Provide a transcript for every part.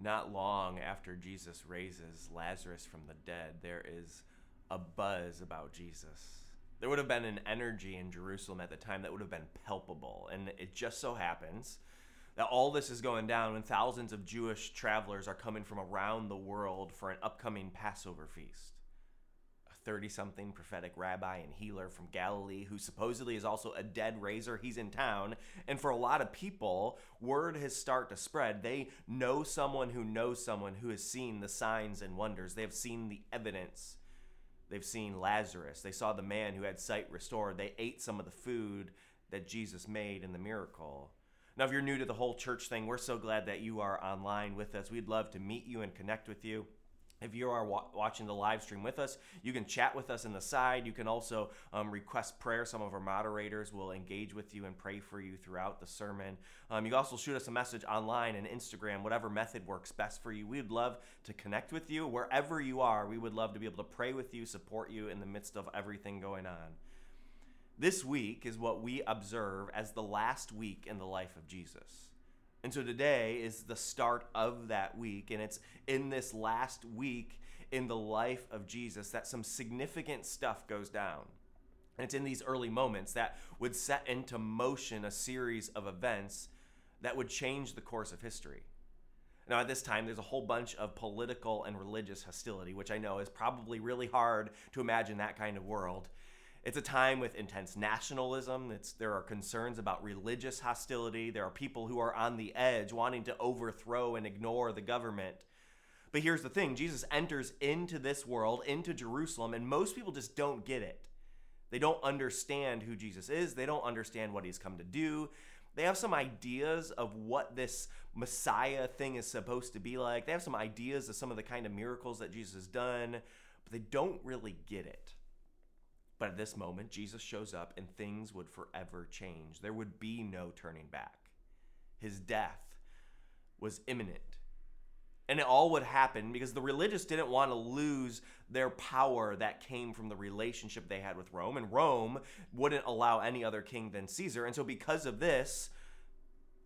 not long after Jesus raises Lazarus from the dead, there is a buzz about Jesus. There would have been an energy in Jerusalem at the time that would have been palpable. And it just so happens that all this is going down when thousands of Jewish travelers are coming from around the world for an upcoming Passover feast. A 30 something prophetic rabbi and healer from Galilee, who supposedly is also a dead raiser, he's in town. And for a lot of people, word has started to spread. They know someone who knows someone who has seen the signs and wonders, they have seen the evidence. They've seen Lazarus. They saw the man who had sight restored. They ate some of the food that Jesus made in the miracle. Now, if you're new to the whole church thing, we're so glad that you are online with us. We'd love to meet you and connect with you. If you are wa- watching the live stream with us, you can chat with us in the side. You can also um, request prayer. Some of our moderators will engage with you and pray for you throughout the sermon. Um, you can also shoot us a message online and Instagram, whatever method works best for you. We would love to connect with you wherever you are. We would love to be able to pray with you, support you in the midst of everything going on. This week is what we observe as the last week in the life of Jesus. And so today is the start of that week. And it's in this last week in the life of Jesus that some significant stuff goes down. And it's in these early moments that would set into motion a series of events that would change the course of history. Now, at this time, there's a whole bunch of political and religious hostility, which I know is probably really hard to imagine that kind of world. It's a time with intense nationalism. It's, there are concerns about religious hostility. There are people who are on the edge wanting to overthrow and ignore the government. But here's the thing Jesus enters into this world, into Jerusalem, and most people just don't get it. They don't understand who Jesus is, they don't understand what he's come to do. They have some ideas of what this Messiah thing is supposed to be like. They have some ideas of some of the kind of miracles that Jesus has done, but they don't really get it. But at this moment, Jesus shows up and things would forever change. There would be no turning back. His death was imminent. And it all would happen because the religious didn't want to lose their power that came from the relationship they had with Rome. And Rome wouldn't allow any other king than Caesar. And so, because of this,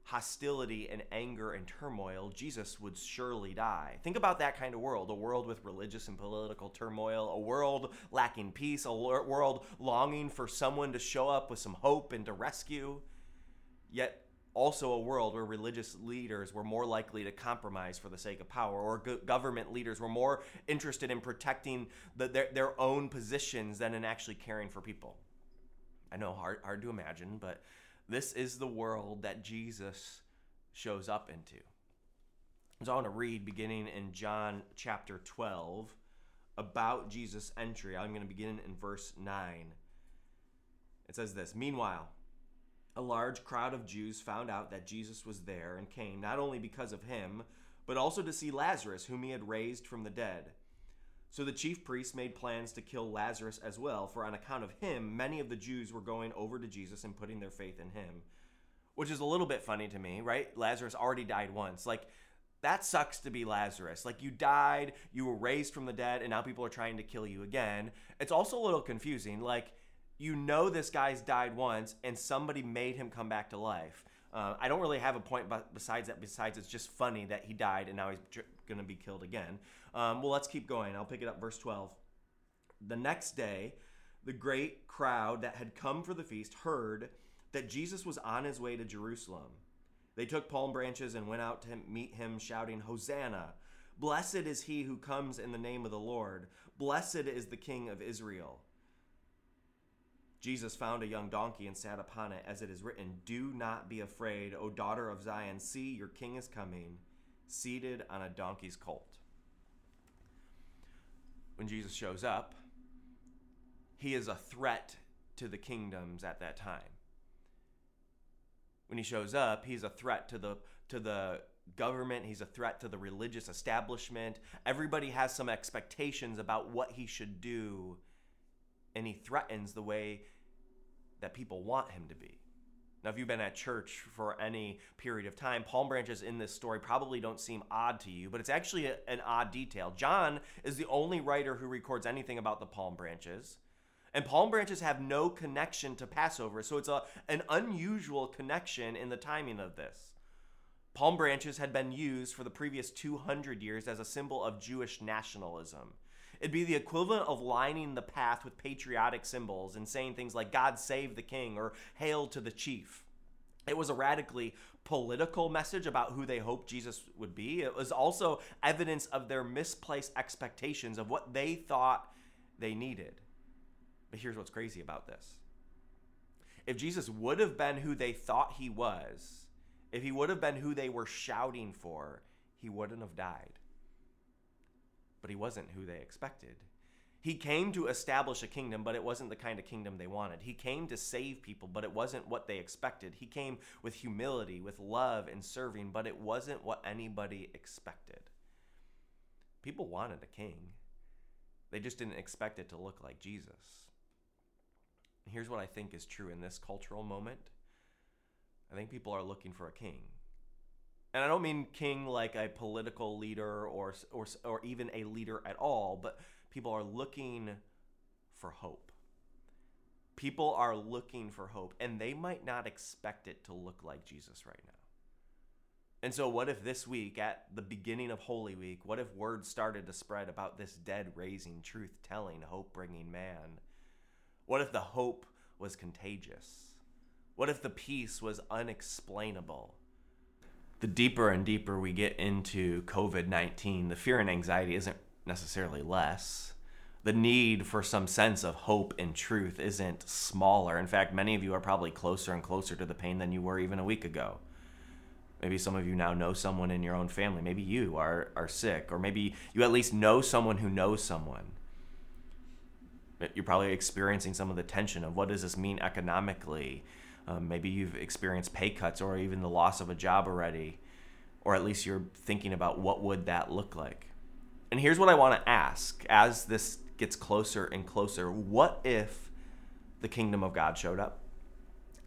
hostility and anger and turmoil, Jesus would surely die. Think about that kind of world a world with religious and political turmoil, a world lacking peace, a world longing for someone to show up with some hope and to rescue. Yet, also a world where religious leaders were more likely to compromise for the sake of power, or go- government leaders were more interested in protecting the, their, their own positions than in actually caring for people. I know, hard, hard to imagine, but this is the world that Jesus shows up into. So I want to read beginning in John chapter 12 about Jesus' entry. I'm going to begin in verse 9. It says this Meanwhile, a large crowd of Jews found out that Jesus was there and came not only because of him, but also to see Lazarus, whom he had raised from the dead. So the chief priests made plans to kill Lazarus as well, for on account of him, many of the Jews were going over to Jesus and putting their faith in him. Which is a little bit funny to me, right? Lazarus already died once. Like, that sucks to be Lazarus. Like, you died, you were raised from the dead, and now people are trying to kill you again. It's also a little confusing. Like, you know this guy's died once, and somebody made him come back to life. Uh, I don't really have a point besides that. Besides, it's just funny that he died and now he's going to be killed again. Um, well, let's keep going. I'll pick it up, verse 12. The next day, the great crowd that had come for the feast heard that Jesus was on his way to Jerusalem. They took palm branches and went out to meet him, shouting, Hosanna! Blessed is he who comes in the name of the Lord. Blessed is the King of Israel. Jesus found a young donkey and sat upon it, as it is written, Do not be afraid, O daughter of Zion. See, your king is coming, seated on a donkey's colt. When Jesus shows up, he is a threat to the kingdoms at that time. When he shows up, he's a threat to the to the government, he's a threat to the religious establishment. Everybody has some expectations about what he should do and he threatens the way that people want him to be. Now, if you've been at church for any period of time, palm branches in this story probably don't seem odd to you, but it's actually a, an odd detail. John is the only writer who records anything about the palm branches. And palm branches have no connection to Passover, so it's a, an unusual connection in the timing of this. Palm branches had been used for the previous 200 years as a symbol of Jewish nationalism. It'd be the equivalent of lining the path with patriotic symbols and saying things like, God save the king or Hail to the chief. It was a radically political message about who they hoped Jesus would be. It was also evidence of their misplaced expectations of what they thought they needed. But here's what's crazy about this if Jesus would have been who they thought he was, if he would have been who they were shouting for, he wouldn't have died. But he wasn't who they expected. He came to establish a kingdom, but it wasn't the kind of kingdom they wanted. He came to save people, but it wasn't what they expected. He came with humility, with love and serving, but it wasn't what anybody expected. People wanted a king, they just didn't expect it to look like Jesus. Here's what I think is true in this cultural moment I think people are looking for a king. And I don't mean king like a political leader or, or, or even a leader at all, but people are looking for hope. People are looking for hope, and they might not expect it to look like Jesus right now. And so, what if this week, at the beginning of Holy Week, what if word started to spread about this dead raising, truth telling, hope bringing man? What if the hope was contagious? What if the peace was unexplainable? The deeper and deeper we get into COVID 19, the fear and anxiety isn't necessarily less. The need for some sense of hope and truth isn't smaller. In fact, many of you are probably closer and closer to the pain than you were even a week ago. Maybe some of you now know someone in your own family. Maybe you are, are sick, or maybe you at least know someone who knows someone. You're probably experiencing some of the tension of what does this mean economically? Um, maybe you've experienced pay cuts or even the loss of a job already, or at least you're thinking about what would that look like. And here's what I want to ask as this gets closer and closer what if the kingdom of God showed up?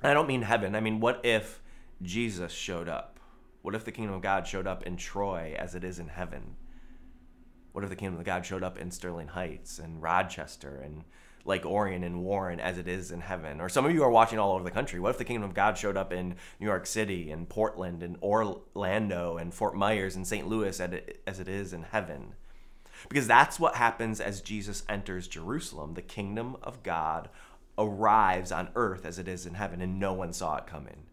And I don't mean heaven, I mean, what if Jesus showed up? What if the kingdom of God showed up in Troy as it is in heaven? What if the kingdom of God showed up in Sterling Heights and Rochester and Lake Orion and Warren as it is in heaven? Or some of you are watching all over the country. What if the kingdom of God showed up in New York City and Portland and Orlando and Fort Myers and St. Louis as it is in heaven? Because that's what happens as Jesus enters Jerusalem. The kingdom of God arrives on earth as it is in heaven, and no one saw it coming.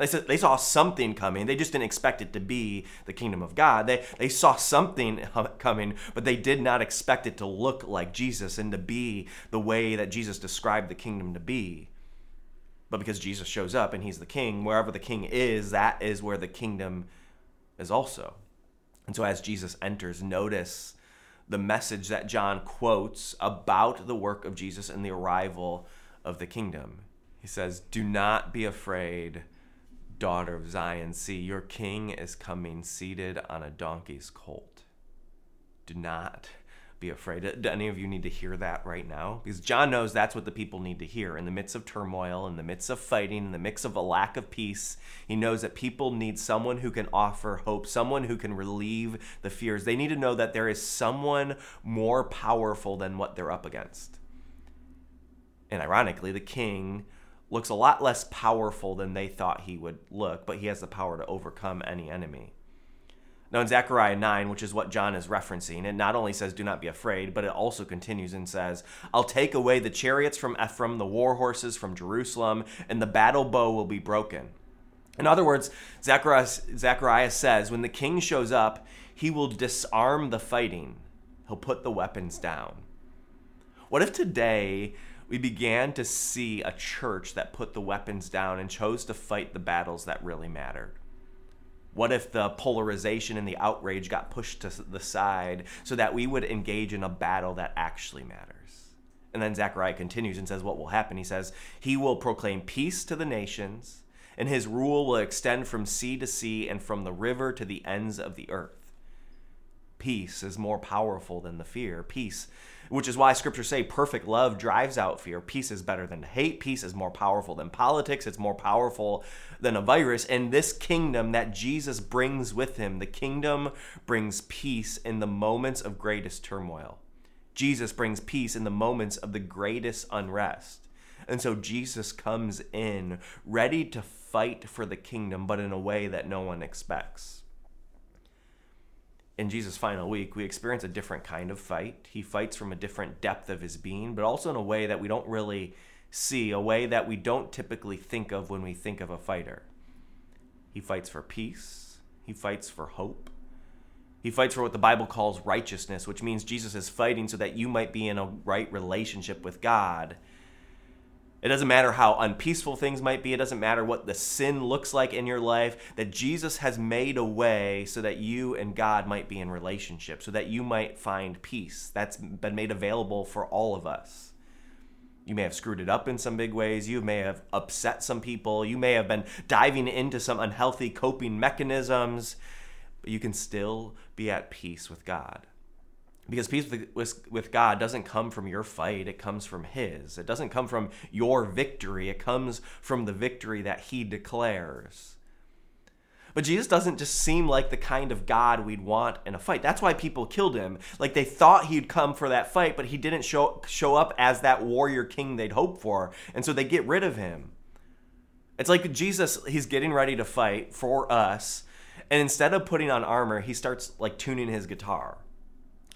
They, said, they saw something coming. They just didn't expect it to be the kingdom of God. They, they saw something coming, but they did not expect it to look like Jesus and to be the way that Jesus described the kingdom to be. But because Jesus shows up and he's the king, wherever the king is, that is where the kingdom is also. And so as Jesus enters, notice the message that John quotes about the work of Jesus and the arrival of the kingdom. He says, Do not be afraid, daughter of Zion. See, your king is coming seated on a donkey's colt. Do not be afraid. Do any of you need to hear that right now? Because John knows that's what the people need to hear. In the midst of turmoil, in the midst of fighting, in the midst of a lack of peace, he knows that people need someone who can offer hope, someone who can relieve the fears. They need to know that there is someone more powerful than what they're up against. And ironically, the king looks a lot less powerful than they thought he would look, but he has the power to overcome any enemy. Now, in Zechariah 9, which is what John is referencing, it not only says, Do not be afraid, but it also continues and says, I'll take away the chariots from Ephraim, the war horses from Jerusalem, and the battle bow will be broken. In other words, Zechariah, Zechariah says, When the king shows up, he will disarm the fighting, he'll put the weapons down. What if today we began to see a church that put the weapons down and chose to fight the battles that really mattered? What if the polarization and the outrage got pushed to the side so that we would engage in a battle that actually matters? And then Zechariah continues and says, What will happen? He says, He will proclaim peace to the nations, and his rule will extend from sea to sea and from the river to the ends of the earth. Peace is more powerful than the fear. Peace which is why scriptures say perfect love drives out fear. Peace is better than hate. Peace is more powerful than politics. It's more powerful than a virus. And this kingdom that Jesus brings with him, the kingdom brings peace in the moments of greatest turmoil. Jesus brings peace in the moments of the greatest unrest. And so Jesus comes in ready to fight for the kingdom, but in a way that no one expects. In Jesus' final week, we experience a different kind of fight. He fights from a different depth of his being, but also in a way that we don't really see, a way that we don't typically think of when we think of a fighter. He fights for peace, he fights for hope. He fights for what the Bible calls righteousness, which means Jesus is fighting so that you might be in a right relationship with God it doesn't matter how unpeaceful things might be. It doesn't matter what the sin looks like in your life. That Jesus has made a way so that you and God might be in relationship, so that you might find peace. That's been made available for all of us. You may have screwed it up in some big ways. You may have upset some people. You may have been diving into some unhealthy coping mechanisms, but you can still be at peace with God because peace with, with God doesn't come from your fight, it comes from His. It doesn't come from your victory, it comes from the victory that He declares. But Jesus doesn't just seem like the kind of God we'd want in a fight. That's why people killed him. Like they thought he'd come for that fight, but he didn't show show up as that warrior king they'd hoped for. And so they get rid of him. It's like Jesus, he's getting ready to fight for us, and instead of putting on armor, he starts like tuning his guitar.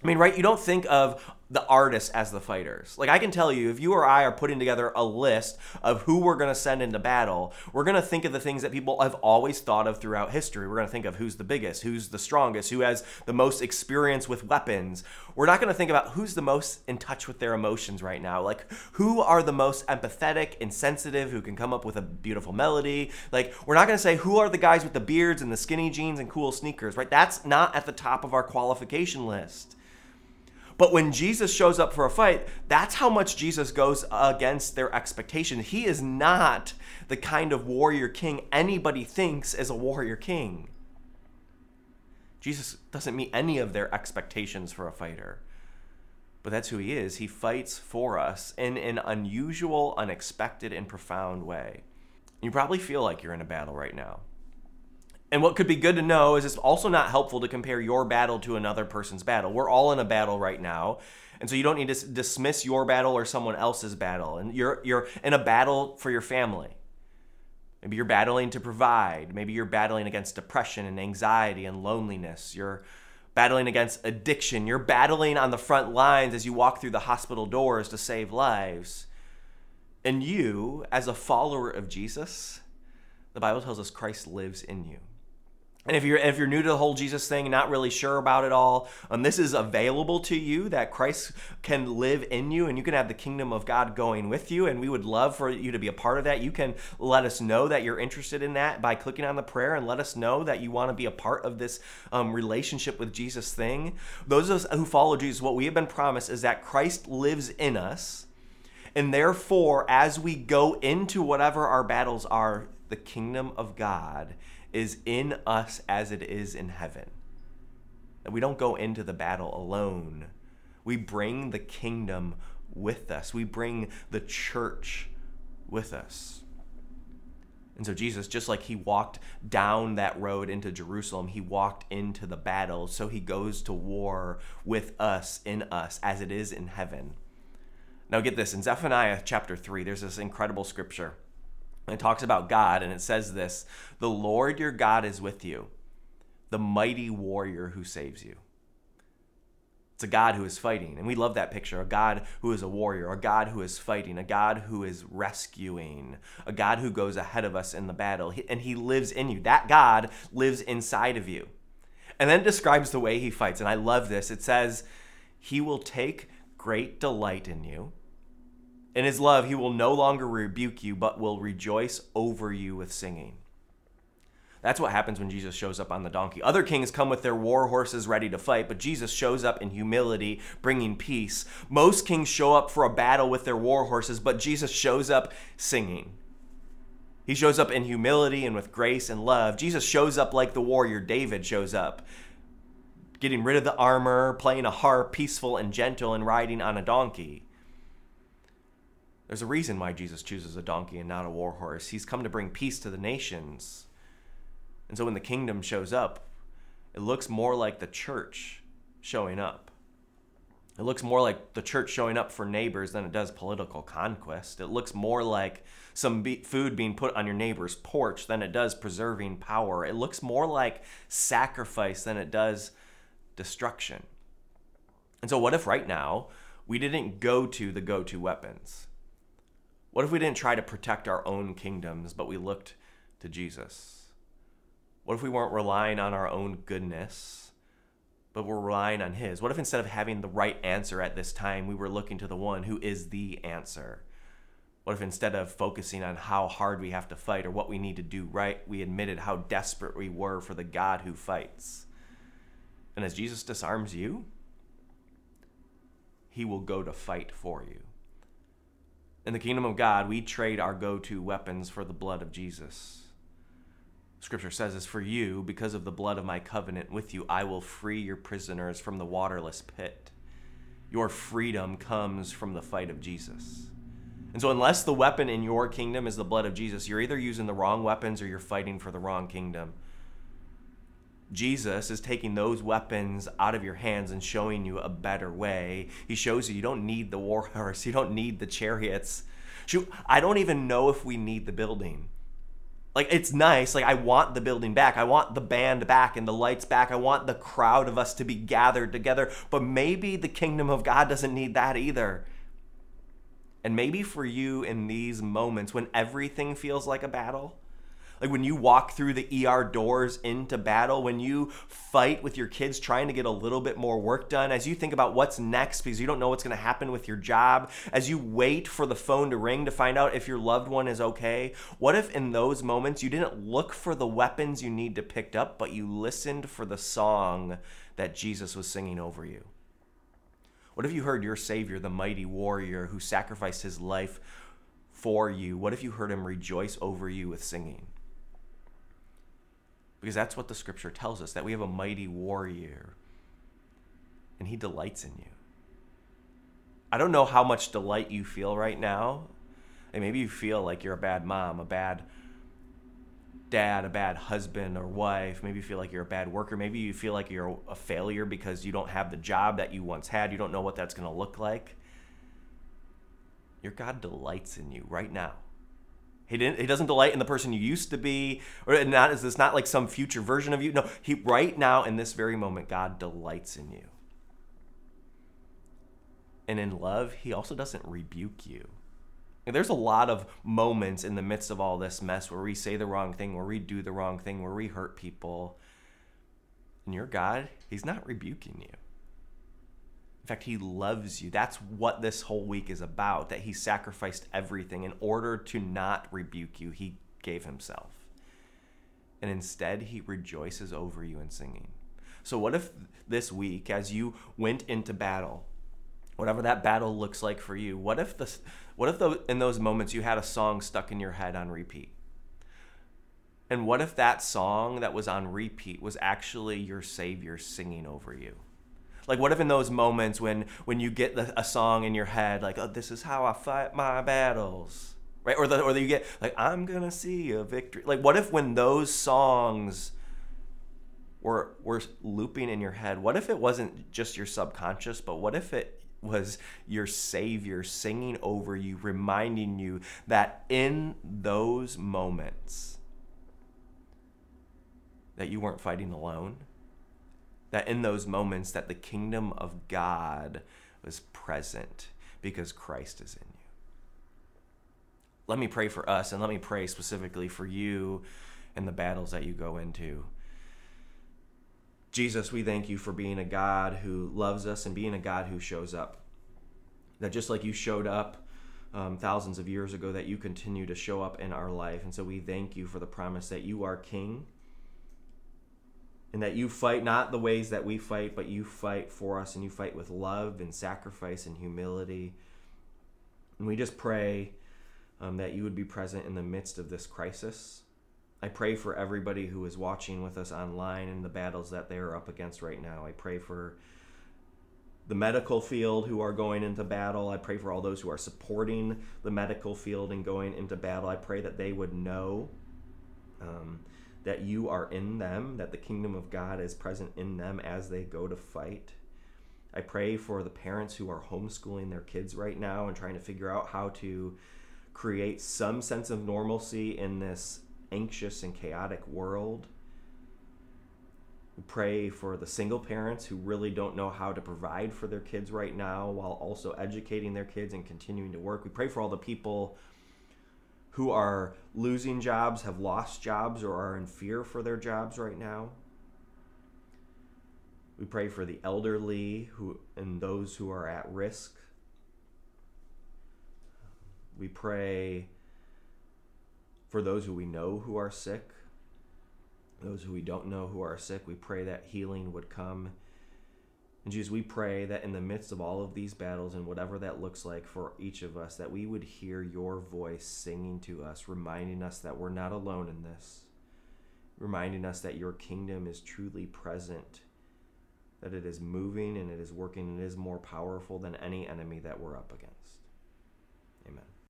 I mean, right? You don't think of the artists as the fighters. Like I can tell you, if you or I are putting together a list of who we're going to send into battle, we're going to think of the things that people have always thought of throughout history. We're going to think of who's the biggest, who's the strongest, who has the most experience with weapons. We're not going to think about who's the most in touch with their emotions right now. Like who are the most empathetic and sensitive who can come up with a beautiful melody. Like we're not going to say who are the guys with the beards and the skinny jeans and cool sneakers, right? That's not at the top of our qualification list. But when Jesus shows up for a fight, that's how much Jesus goes against their expectation. He is not the kind of warrior king anybody thinks is a warrior king. Jesus doesn't meet any of their expectations for a fighter. But that's who he is. He fights for us in an unusual, unexpected, and profound way. You probably feel like you're in a battle right now. And what could be good to know is it's also not helpful to compare your battle to another person's battle. We're all in a battle right now. And so you don't need to dismiss your battle or someone else's battle. And you're you're in a battle for your family. Maybe you're battling to provide. Maybe you're battling against depression and anxiety and loneliness. You're battling against addiction. You're battling on the front lines as you walk through the hospital doors to save lives. And you, as a follower of Jesus, the Bible tells us Christ lives in you. And if you're if you're new to the whole Jesus thing, not really sure about it all, um, this is available to you that Christ can live in you, and you can have the kingdom of God going with you. And we would love for you to be a part of that. You can let us know that you're interested in that by clicking on the prayer, and let us know that you want to be a part of this um, relationship with Jesus thing. Those of us who follow Jesus, what we have been promised is that Christ lives in us, and therefore, as we go into whatever our battles are, the kingdom of God is in us as it is in heaven. We don't go into the battle alone. We bring the kingdom with us, we bring the church with us. And so, Jesus, just like he walked down that road into Jerusalem, he walked into the battle. So he goes to war with us, in us, as it is in heaven. Now, get this in Zephaniah chapter 3, there's this incredible scripture it talks about God, and it says this The Lord your God is with you, the mighty warrior who saves you. It's a God who is fighting. And we love that picture a God who is a warrior, a God who is fighting, a God who is rescuing, a God who goes ahead of us in the battle. And he lives in you. That God lives inside of you. And then describes the way he fights. And I love this. It says, He will take great delight in you. In his love, he will no longer rebuke you, but will rejoice over you with singing. That's what happens when Jesus shows up on the donkey. Other kings come with their war horses ready to fight, but Jesus shows up in humility, bringing peace. Most kings show up for a battle with their war horses, but Jesus shows up singing. He shows up in humility and with grace and love. Jesus shows up like the warrior David shows up, getting rid of the armor, playing a harp, peaceful and gentle, and riding on a donkey. There's a reason why Jesus chooses a donkey and not a war horse. He's come to bring peace to the nations. And so when the kingdom shows up, it looks more like the church showing up. It looks more like the church showing up for neighbors than it does political conquest. It looks more like some be- food being put on your neighbor's porch than it does preserving power. It looks more like sacrifice than it does destruction. And so, what if right now we didn't go to the go to weapons? What if we didn't try to protect our own kingdoms, but we looked to Jesus? What if we weren't relying on our own goodness, but we're relying on His? What if instead of having the right answer at this time, we were looking to the one who is the answer? What if instead of focusing on how hard we have to fight or what we need to do right, we admitted how desperate we were for the God who fights? And as Jesus disarms you, he will go to fight for you. In the kingdom of God, we trade our go to weapons for the blood of Jesus. Scripture says, As for you, because of the blood of my covenant with you, I will free your prisoners from the waterless pit. Your freedom comes from the fight of Jesus. And so, unless the weapon in your kingdom is the blood of Jesus, you're either using the wrong weapons or you're fighting for the wrong kingdom. Jesus is taking those weapons out of your hands and showing you a better way. He shows you you don't need the war horse, you don't need the chariots. Shoot, I don't even know if we need the building. Like it's nice. Like I want the building back. I want the band back and the lights back. I want the crowd of us to be gathered together. But maybe the kingdom of God doesn't need that either. And maybe for you in these moments when everything feels like a battle, like when you walk through the ER doors into battle, when you fight with your kids trying to get a little bit more work done, as you think about what's next because you don't know what's going to happen with your job, as you wait for the phone to ring to find out if your loved one is okay, what if in those moments you didn't look for the weapons you need to pick up, but you listened for the song that Jesus was singing over you? What if you heard your Savior, the mighty warrior who sacrificed his life for you? What if you heard him rejoice over you with singing? Because that's what the scripture tells us that we have a mighty warrior and he delights in you. I don't know how much delight you feel right now. And maybe you feel like you're a bad mom, a bad dad, a bad husband or wife. Maybe you feel like you're a bad worker. Maybe you feel like you're a failure because you don't have the job that you once had. You don't know what that's going to look like. Your God delights in you right now. He didn't. He doesn't delight in the person you used to be, or not. Is this not like some future version of you? No. He right now in this very moment, God delights in you. And in love, He also doesn't rebuke you. There's a lot of moments in the midst of all this mess where we say the wrong thing, where we do the wrong thing, where we hurt people. And your God, He's not rebuking you. In fact, He loves you. That's what this whole week is about, that He sacrificed everything in order to not rebuke you. He gave Himself. And instead, He rejoices over you in singing. So, what if this week, as you went into battle, whatever that battle looks like for you, what if the what if the, in those moments you had a song stuck in your head on repeat? And what if that song that was on repeat was actually your Savior singing over you? Like, what if in those moments when when you get the, a song in your head, like, "Oh, this is how I fight my battles," right? Or the or the, you get like, "I'm gonna see a victory." Like, what if when those songs were were looping in your head, what if it wasn't just your subconscious, but what if it was your Savior singing over you, reminding you that in those moments that you weren't fighting alone, that in those moments that the kingdom of God was present because Christ is in you. Let me pray for us and let me pray specifically for you and the battles that you go into. Jesus, we thank you for being a God who loves us and being a God who shows up. That just like you showed up um, thousands of years ago, that you continue to show up in our life. And so we thank you for the promise that you are King and that you fight not the ways that we fight, but you fight for us and you fight with love and sacrifice and humility. And we just pray um, that you would be present in the midst of this crisis I pray for everybody who is watching with us online and the battles that they are up against right now. I pray for the medical field who are going into battle. I pray for all those who are supporting the medical field and going into battle. I pray that they would know um, that you are in them, that the kingdom of God is present in them as they go to fight. I pray for the parents who are homeschooling their kids right now and trying to figure out how to create some sense of normalcy in this anxious and chaotic world. We pray for the single parents who really don't know how to provide for their kids right now while also educating their kids and continuing to work. We pray for all the people who are losing jobs, have lost jobs, or are in fear for their jobs right now. We pray for the elderly who and those who are at risk. We pray for those who we know who are sick those who we don't know who are sick. We pray that healing would come. And Jesus, we pray that in the midst of all of these battles and whatever that looks like for each of us, that we would hear your voice singing to us, reminding us that we're not alone in this, reminding us that your kingdom is truly present, that it is moving and it is working and it is more powerful than any enemy that we're up against.